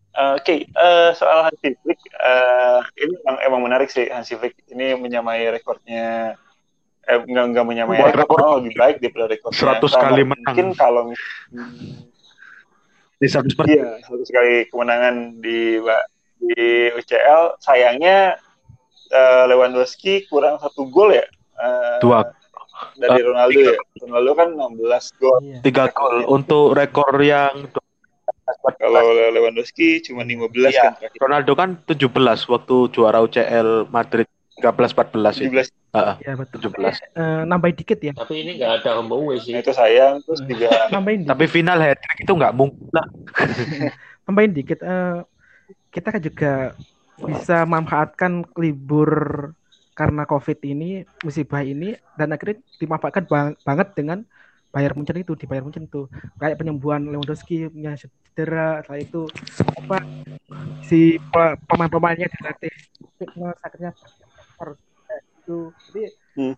Eh, Oke, eh, soal Hansi Flick, eh, ini emang, emang menarik sih Hansi Flick ini menyamai rekornya, eh, enggak, enggak menyamai Buat rekor, rekor. malah lebih baik daripada rekornya. 100 Sama. kali menang. Mungkin kalau Di satu iya, satu sekali kemenangan di di UCL, sayangnya eh, Lewandowski kurang satu gol ya. eh, Dua. Dari Eh, Ronaldo tiga. ya. Ronaldo kan 16 gol. iya tiga gol untuk rekor yang Kalau Lewandowski cuma 15 Iya. kan terakhir. Ronaldo kan 17 waktu juara UCL Madrid 13 14 itu. 17. Heeh, iya betul 17. Eh, nambahin dikit ya Tapi ini nggak ada home away sih. Itu sayang terus juga nambahin dikit Tapi final hat trick itu nggak mungkin lah. tambahin dikit eh, kita kan juga bisa memanfaatkan libur karena covid ini musibah ini dan akhirnya dimanfaatkan bang- banget dengan Bayar Munchen itu di Bayar Munchen itu kayak penyembuhan Lewandowski punya cedera setelah itu apa si pe- pemain-pemainnya dilatih fitness akhirnya harus itu jadi Hmm.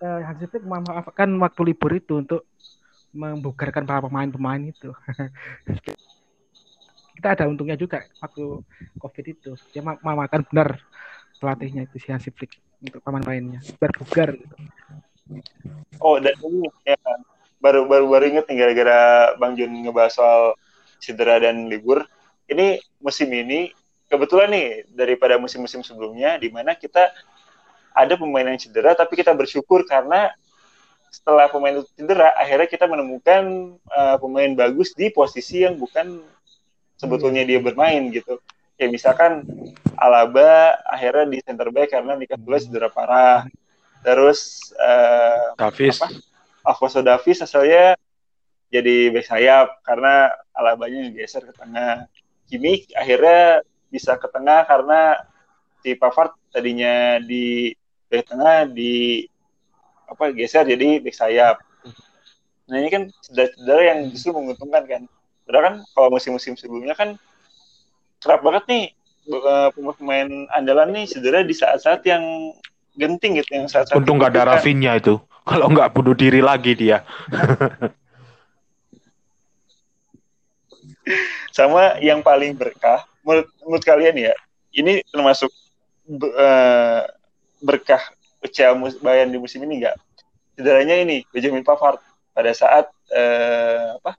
eh, Hansi Flick memanfaatkan waktu libur itu untuk membugarkan para pemain-pemain itu kita ada untungnya juga waktu covid itu dia ma- memakan benar pelatihnya itu si Hansi Flick untuk pemain-pemainnya biar bugar gitu. Oh, dan ini ya, baru baru baru inget nih gara-gara Bang Jun ngebahas soal cedera dan libur. Ini musim ini kebetulan nih daripada musim-musim sebelumnya di mana kita ada pemain yang cedera tapi kita bersyukur karena setelah pemain itu cedera akhirnya kita menemukan uh, pemain bagus di posisi yang bukan sebetulnya dia bermain gitu. Ya misalkan Alaba akhirnya di center back karena Nicolas cedera parah. Terus uh, Davis. Apa? Alfonso Davies asalnya jadi back sayap karena Alabanya geser ke tengah. Kimi akhirnya bisa ke tengah karena si Pavard tadinya di back tengah di apa geser jadi back sayap. Nah ini kan cedera-cedera yang justru menguntungkan kan. Padahal kan kalau musim-musim sebelumnya kan kerap banget nih eh, pemain andalan nih cedera di saat-saat yang genting gitu yang saat-saat Untung nggak ada dibutuhkan. Rafinha itu. Kalau nggak bunuh diri lagi dia. sama yang paling berkah menurut, menurut kalian ya ini termasuk be- eh, berkah UCL mus Bayern di musim ini nggak? Cederanya ini Benjamin Pavard pada saat eh, apa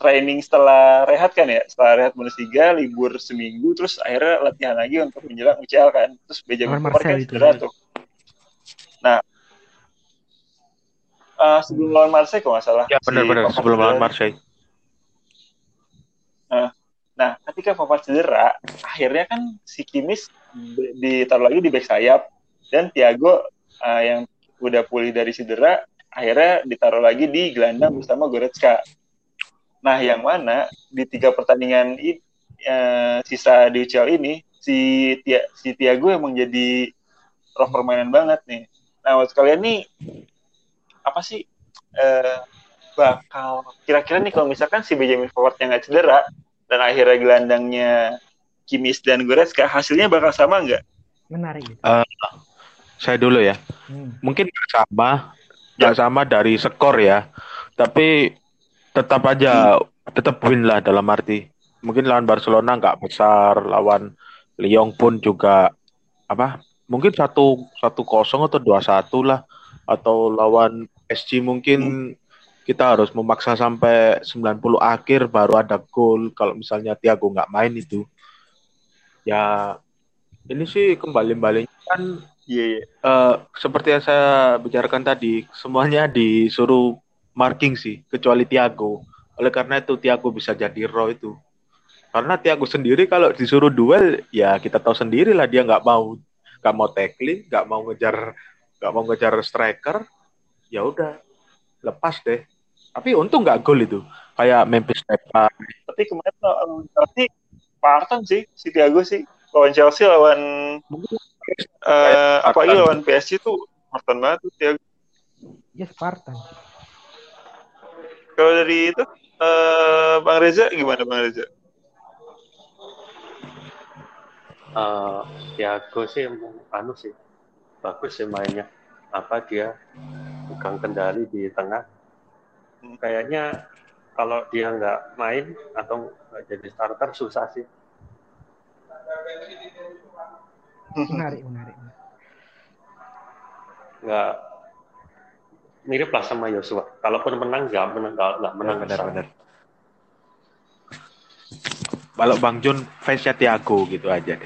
training setelah rehat kan ya? Setelah rehat Bundesliga libur seminggu terus akhirnya latihan lagi untuk menjelang UCL kan? Terus Benjamin Pavard kan cedera tuh. Nah uh, sebelum lawan Marseille kok nggak salah? Ya benar-benar si sebelum lawan Marseille nah, ketika Pavard cedera akhirnya kan si Kimis ditaruh lagi di back sayap dan Thiago uh, yang udah pulih dari cedera akhirnya ditaruh lagi di gelandang bersama Goretzka Nah, yang mana di tiga pertandingan ini, uh, sisa di UCL ini si Tia, si Tiago emang jadi roh permainan banget nih. Nah, buat kalian nih apa sih uh, bakal kira-kira nih kalau misalkan si Benjamin Pavard yang nggak cedera dan akhirnya gelandangnya Kimis dan Goretzka hasilnya bakal sama nggak? Menarik. Uh, saya dulu ya. Hmm. Mungkin sama, nggak ya. sama dari skor ya. Tapi tetap aja tetap win lah dalam arti mungkin lawan Barcelona nggak besar lawan Lyon pun juga apa mungkin satu satu kosong atau dua satu lah atau lawan SG mungkin kita harus memaksa sampai 90 akhir baru ada gol kalau misalnya Thiago nggak main itu ya ini sih kembali balik kan yeah, yeah. Uh, seperti yang saya bicarakan tadi semuanya disuruh marking sih kecuali Tiago. Oleh karena itu Tiago bisa jadi Ro itu. Karena Tiago sendiri kalau disuruh duel ya kita tahu sendiri lah dia nggak mau nggak mau tackling, nggak mau ngejar nggak mau ngejar striker. Ya udah lepas deh. Tapi untung nggak gol itu. Kayak Memphis Depay. Tapi kemarin lawan Chelsea Parton sih si Tiago sih. Lawan Chelsea lawan uh, apa ini lawan PSG tuh Spartan banget tuh Tiago. Ya Spartan. Kalau dari itu, uh, Bang Reza gimana Bang Reza? Uh, Tiago sih, anu sih, bagus sih mainnya. Apa dia pegang kendali di tengah. Kayaknya kalau dia nggak main atau nggak jadi starter susah sih. Menarik, menarik. Nggak mirip lah sama Yosua. Kalaupun menang nggak menang nggak menang ya, benar benar. Kalau Bang Jun fansnya Tiago gitu aja.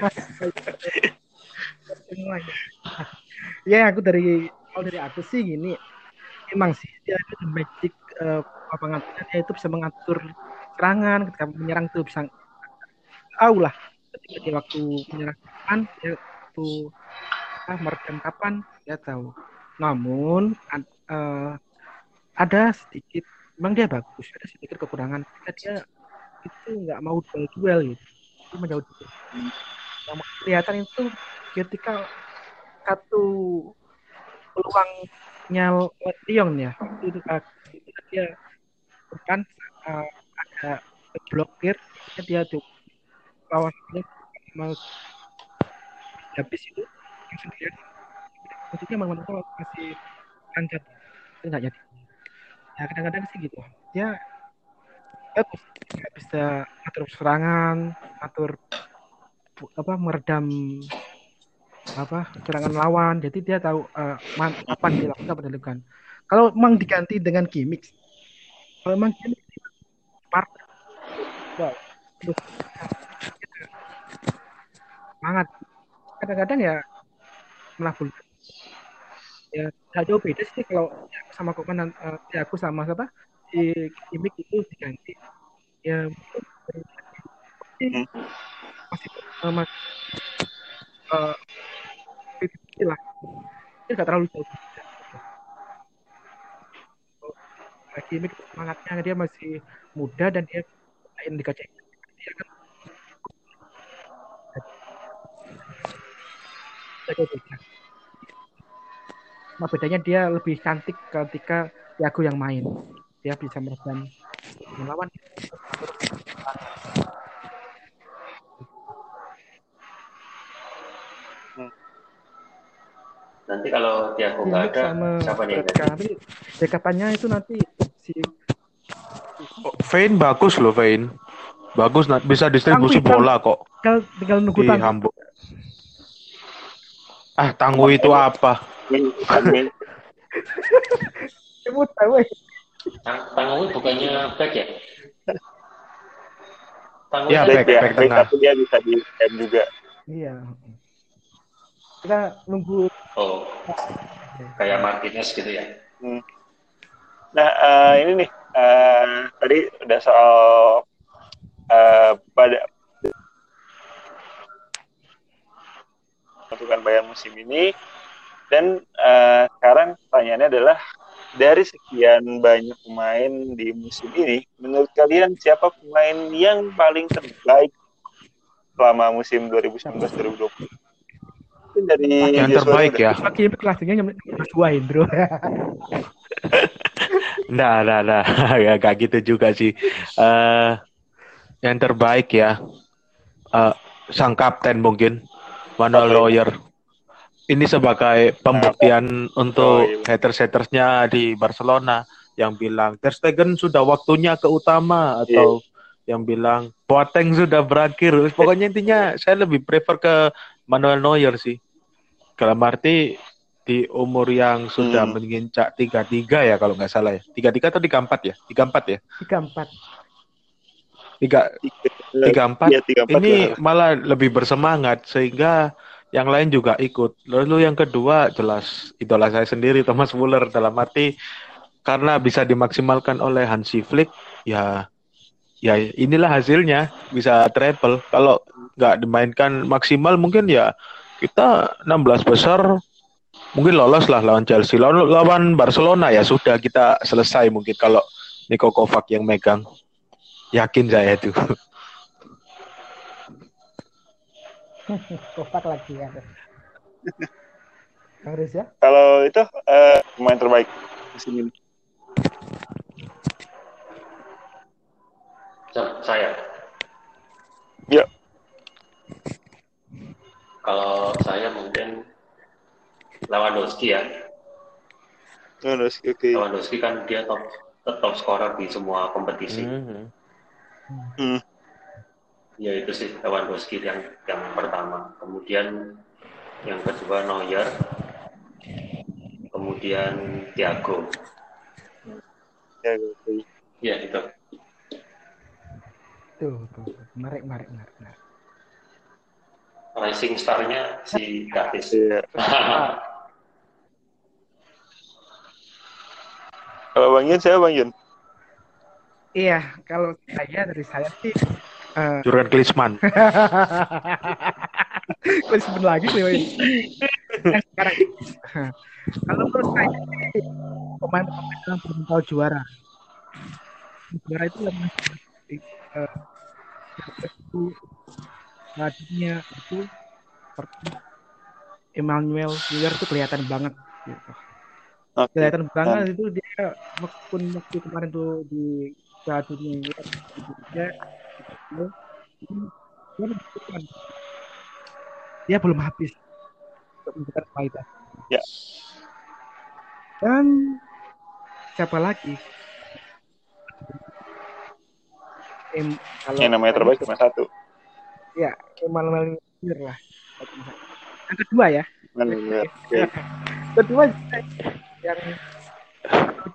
ya aku dari kalau dari aku sih gini, emang sih dia itu magic uh, apa itu bisa mengatur serangan ketika menyerang tuh bisa tahu lah. Ketika dia waktu menyerang kapan dia waktu ah, kapan dia tahu. Namun uh, ada sedikit memang dia bagus ada sedikit kekurangan. Ketika dia itu nggak mau duel duel gitu itu menjauh dulu yang kelihatan itu ketika satu peluangnya Lyon ya? Itu, itu dia bukan uh, ada blokir dia tuh lawan mau habis itu maksudnya memang masih lancar itu nggak jadi. Ya kadang-kadang sih gitu. Dia nggak bisa atur serangan atur apa meredam apa serangan lawan. Jadi dia tahu uh, man, apa yang dilakukan kalau memang diganti dengan gimmick kalau memang gimmick part semangat. Kadang-kadang ya malah ya gak jauh beda sih kalau sama komandan uh, ya aku sama siapa? Si Kimik itu diganti. Ya hmm. masih uh, mas uh, nggak terlalu jauh Kimik semangatnya dia masih muda dan dia lain dikaca dia kan Nah, bedanya dia lebih cantik ketika Tiago yang main. Dia bisa meredam melawan. Nanti kalau Tiago nggak ada, sama siapa nih? Nanti dekatannya itu nanti si oh, Vane bagus loh Vane. Bagus bisa distribusi bola kok. Tinggal, tinggal nunggu di Hamburg. Ah, tangguh itu apa? Min- Min- Sebut tahu. Tang- Tangguh bukannya back ya? Tangguh Ya, itu back, ya, back back tengah. tapi dia bisa di M juga. Iya. Kita nunggu Oh, kayak Martinez gitu ya? Nah, eh, ini nih, eh, tadi udah soal eh, pada menentukan Bayern musim ini, dan eh, sekarang pertanyaannya adalah dari sekian banyak pemain di musim ini, menurut kalian siapa pemain yang paling terbaik selama musim 2019-2020? Mungkin dari Yang terbaik ya. lagi kelasnya nomor dua Indro. Nah, nah, nah, ya gak gitu juga sih. Eh, yang terbaik ya, eh, sang kapten mungkin, Manuel Oke. Neuer. Ini sebagai pembuktian untuk Oh, iya. haters-hatersnya di Barcelona yang bilang Ter Stegen sudah waktunya ke utama atau yang bilang Boateng sudah berakhir. Pokoknya intinya saya lebih prefer ke Manuel Neuer sih. Dalam arti di umur yang sudah Hmm. menginjak tiga tiga ya kalau nggak salah ya. Tiga tiga atau tiga empat ya? Tiga empat ya Tiga empat. tiga tiga empat ini lah. malah lebih bersemangat sehingga yang lain juga ikut. Lalu yang kedua jelas idola saya sendiri Thomas Muller. Dalam arti karena bisa dimaksimalkan oleh Hansi Flick ya ya inilah hasilnya. Bisa treble. Kalau nggak dimainkan maksimal mungkin ya kita 16 besar mungkin lolos lah lawan Chelsea lawan, lawan Barcelona ya sudah kita selesai mungkin kalau Niko Kovac yang megang yakin saya itu Kopak lagi ya. Harus ya. Kalau itu eh, pemain terbaik musim ini. Sa- Saya. Ya. Kalau saya mungkin Lewandowski ya. Terus, oke. Lewandowski kan dia top top scorer di semua kompetisi. Hmm. Ya itu sih Lewandowski yang yang pertama. Kemudian yang kedua Neuer. Kemudian Thiago. Ya, oke. Ya itu. Tuh, tuh. Menarik, menarik, menarik. Rising star-nya si Davis. Iya. Kalau Bang Yun, saya Bang Yun. Iya, kalau saya dari saya sih eh Jurgen Klinsmann disebut lagi sih, sekarang. Kalau menurut saya sih, pemain-pemain yang belum tahu juara. Juara itu yang masih eh, itu tadinya itu seperti Emmanuel Neuer itu kelihatan banget. Gitu. Oke. Kelihatan banget itu dia walaupun waktu kemarin tuh di Piala Dunia dia, dia, dia, dia belum habis untuk menunjukkan kualitas. Ya. Dan siapa lagi? Em, kalau Yang namanya terbaik cuma satu. Ya, Emmanuel Neuer lah. Yang kedua ya. Kan, ya. Oke. Kedua yang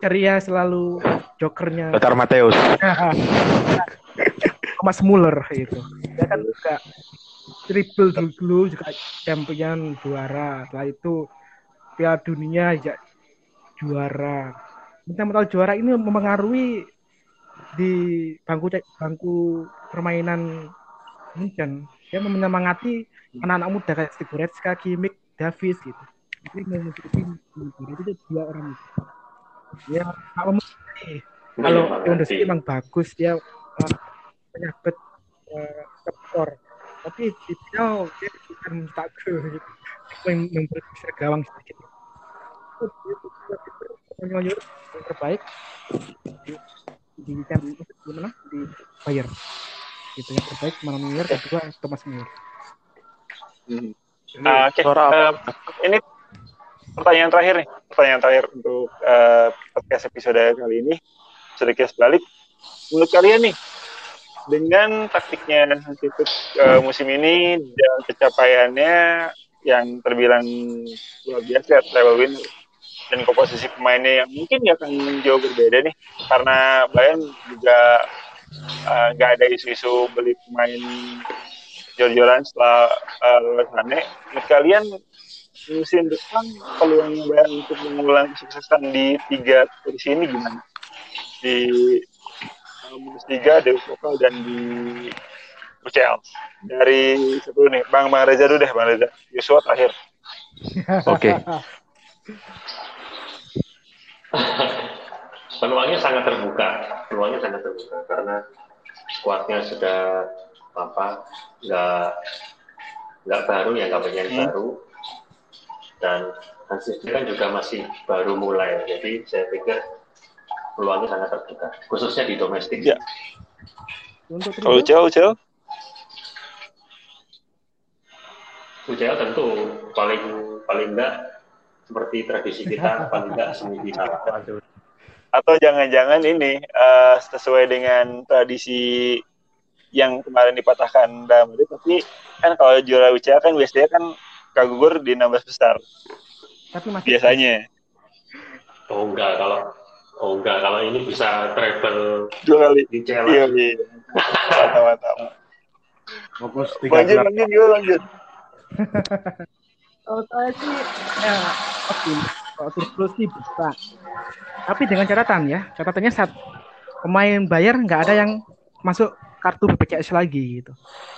ceria selalu jokernya Lothar Matthäus Thomas Muller itu. Dia kan juga triple dulu, juga champion juara. Setelah itu Piala Dunia ya juara. Tentang tahu juara ini mempengaruhi di bangku bangku permainan Munchen. Dia menyemangati anak-anak muda kayak Steve Goretzka, Kimmich, Davis gitu. Jadi menunjukin itu dua orang itu. Ya, nggak memungkiri kalau Lewandowski emang bagus dia uh, penyabet uh, skor tapi di final dia bukan gol gitu bisa gawang sedikit yang terbaik di di Champions di mana di Bayern gitu yang terbaik mana Neuer kedua Thomas Müller Hmm. Ah, Oke, Suara Eh, ini pertanyaan terakhir nih, pertanyaan terakhir untuk eh, podcast episode kali ini. Kias balik. Menurut kalian nih, dengan taktiknya Hansi Flick eh, musim ini dan pencapaiannya, yang terbilang luar biasa ya, treble winner dan komposisi pemainnya yang mungkin ya akan jauh berbeda nih karena Bayern juga nggak uh, ada isu-isu beli pemain jor-joran setelah uh, Sane. Menurut kalian musim depan peluang Bayern untuk mengulang kesuksesan di tiga posisi ini gimana? Di uh, Bundesliga, di Pokal dan di UCL. Dari satu nih, Bang Bang Reza dulu deh, Bang Reza. Yusuf terakhir. Oke. Okay. peluangnya sangat terbuka peluangnya sangat terbuka karena skuadnya sudah apa nggak nggak baru ya nggak banyak hmm. baru dan Hansi kan juga masih baru mulai jadi saya pikir peluangnya sangat terbuka khususnya di domestik ya. kalau jauh jauh UCL tentu paling paling enggak seperti tradisi kita paling tidak semifinal. Atau jangan-jangan ini uh, sesuai dengan tradisi yang kemarin dipatahkan dalam Madrid, tapi kan kalau juara UCL kan biasanya kan kagugur di 16 besar. Tapi masih biasanya. Oh enggak kalau oh enggak kalau ini bisa travel dua kali di UCL. Iya, iya. Mantap, mantap. Fokus tiga lanjut, lanjut, lanjut. Kalau saya sih ya optimis. Kalau sih bisa. Tapi dengan catatan ya, catatannya saat pemain bayar nggak ada yang masuk kartu BPJS lagi gitu.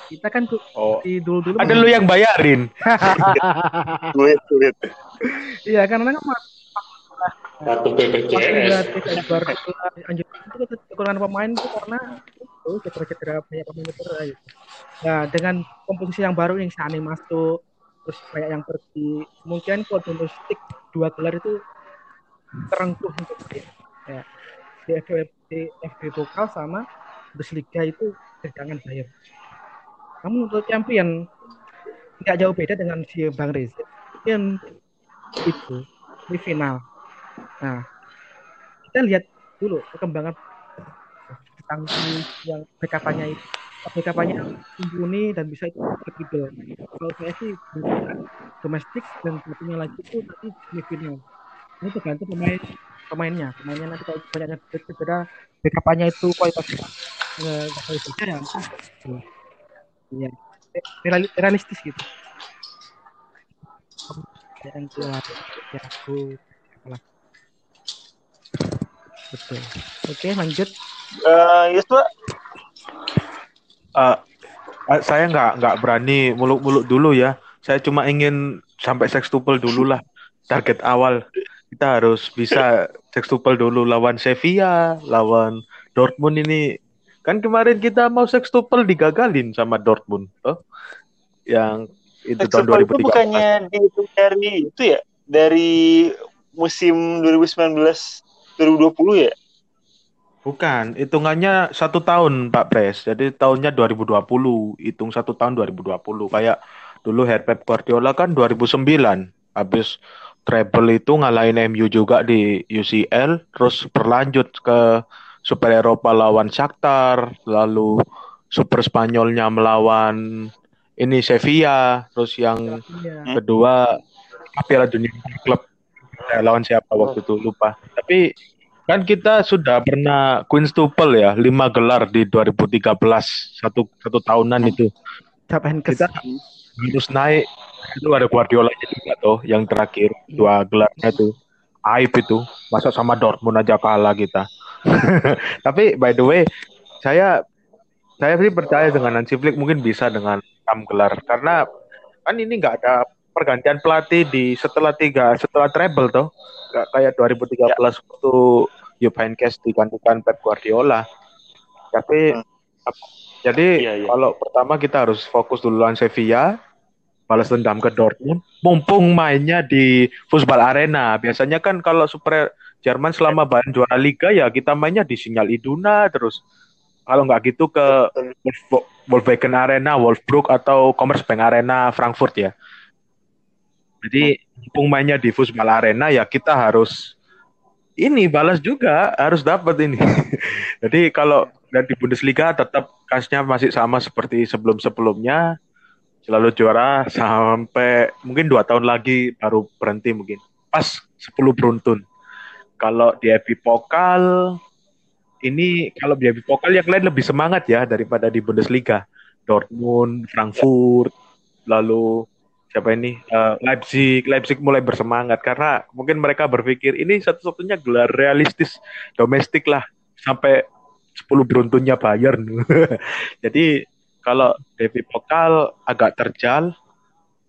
Kita kan tuh oh. di dulu dulu ada lu yang bayarin. duit duit. Iya karena kan kartu BPJS. Anjir itu kekurangan pemain itu karena itu cedera-cedera banyak pemain cedera gitu. Nah dengan komposisi yang baru yang Sane masuk terus banyak yang pergi mungkin kalau domestik dua gelar itu terengkuh untuk dia ya. Di FB, FB Pokal sama Bundesliga itu kedangan bayar namun untuk champion tidak jauh beda dengan si Bang Reza yang itu di final. Nah kita lihat dulu perkembangan tentang yang backup-nya itu. Aplikasinya mumpuni dan bisa itu fleksibel. Kalau saya sih domestik dan satunya lagi itu nanti semifinal. Ini tergantung pemain pemainnya. Pemainnya nanti kalau banyaknya berbeda, backup-nya itu kualitasnya bisa ya. Ya, realistis gitu. Yang kuat, ya aku Betul. Oke, lanjut. Uh, yes, Pak uh, saya nggak nggak berani muluk-muluk dulu ya. Saya cuma ingin sampai sextuple dulu lah. Target awal kita harus bisa sextuple dulu lawan Sevilla, lawan Dortmund ini. Kan kemarin kita mau sextuple digagalin sama Dortmund, oh. Yang itu tahun 2013. Itu bukannya dari itu ya? Dari musim 2019 2020 ya? Bukan, hitungannya satu tahun Pak Pres. Jadi tahunnya 2020, hitung satu tahun 2020. Kayak dulu Herpep Guardiola kan 2009, habis treble itu ngalahin MU juga di UCL, terus berlanjut ke Super Eropa lawan Shakhtar, lalu Super Spanyolnya melawan ini Sevilla, terus yang ya. kedua Piala Dunia klub lawan siapa waktu itu lupa. Tapi Kan kita sudah pernah Quintuple ya, lima gelar di 2013, satu satu tahunan itu. Kita harus naik itu ada Guardiola juga tuh yang terakhir dua gelarnya tuh aib itu masa sama Dortmund aja kalah kita tapi by the way saya saya sih percaya dengan Hansi Flick mungkin bisa dengan enam gelar karena kan ini nggak ada pergantian pelatih di setelah tiga setelah treble tuh Gak kayak 2013 ya. waktu Jupp Heynckes digantikan Pep Guardiola. Tapi hmm. Jadi ya, ya. kalau pertama kita harus fokus dulu lawan Sevilla, balas dendam ke Dortmund, mumpung mainnya di Fußball Arena. Biasanya kan kalau Super Jerman selama Bayern juara liga ya kita mainnya di Sinyal Iduna terus. Kalau nggak gitu ke Wolfswagen Arena, Wolfsburg atau Commerzbank Arena Frankfurt ya. Jadi mumpung mainnya di Fußball Arena ya kita harus ini balas juga harus dapat ini. Jadi kalau dan di Bundesliga tetap kasnya masih sama seperti sebelum-sebelumnya. selalu juara sampai mungkin dua tahun lagi baru berhenti mungkin. Pas 10 beruntun. Kalau di FB Pokal ini kalau di FB Pokal yang lain lebih semangat ya daripada di Bundesliga. Dortmund Frankfurt lalu siapa ini? Uh, Leipzig. Leipzig mulai bersemangat karena mungkin mereka berpikir ini satu-satunya gelar realistis domestik lah. Sampai 10 beruntunnya Bayern jadi kalau Devi Pokal agak terjal,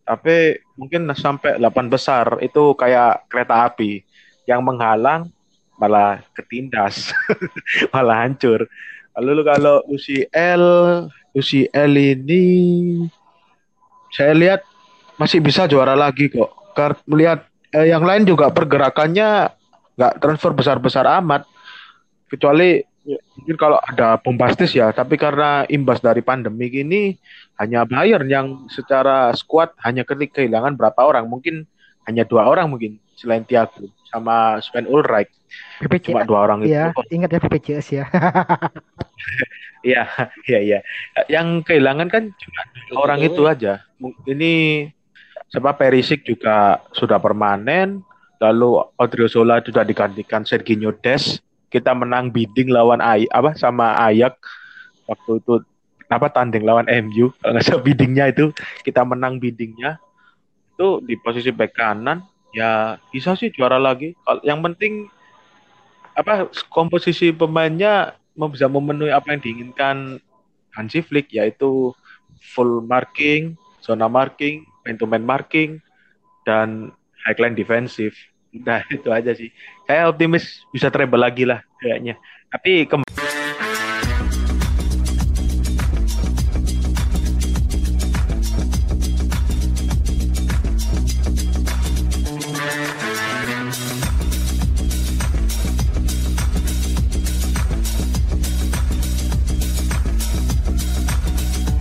tapi mungkin sampai 8 besar itu kayak kereta api yang menghalang malah ketindas, malah hancur. Lalu kalau UCL, UCL ini saya lihat masih bisa juara lagi kok. Karena melihat eh, yang lain juga pergerakannya nggak transfer besar-besar amat, kecuali Ya, mungkin kalau ada bombastis ya, tapi karena imbas dari pandemi ini hanya Bayern yang secara squad hanya kehilangan berapa orang, mungkin hanya dua orang mungkin selain Thiago sama Sven Ulreich. BPJS, Cuma dua orang iya, itu. ingat ya BPJS ya. Iya, iya, iya. Yang kehilangan kan cuma orang itu aja. Ini sebab Perisik juga sudah permanen, lalu Odriozola sudah digantikan Serginho Des kita menang bidding lawan Ay apa sama Ayak waktu itu apa tanding lawan MU kalau nggak salah biddingnya itu kita menang biddingnya. Itu di posisi back kanan ya bisa sih juara lagi. Yang penting apa komposisi pemainnya bisa memenuhi apa yang diinginkan Hansi Flick yaitu full marking zona marking man to man marking dan high line defensive. Nah itu aja sih. Saya optimis bisa treble lagi lah kayaknya. Tapi kembali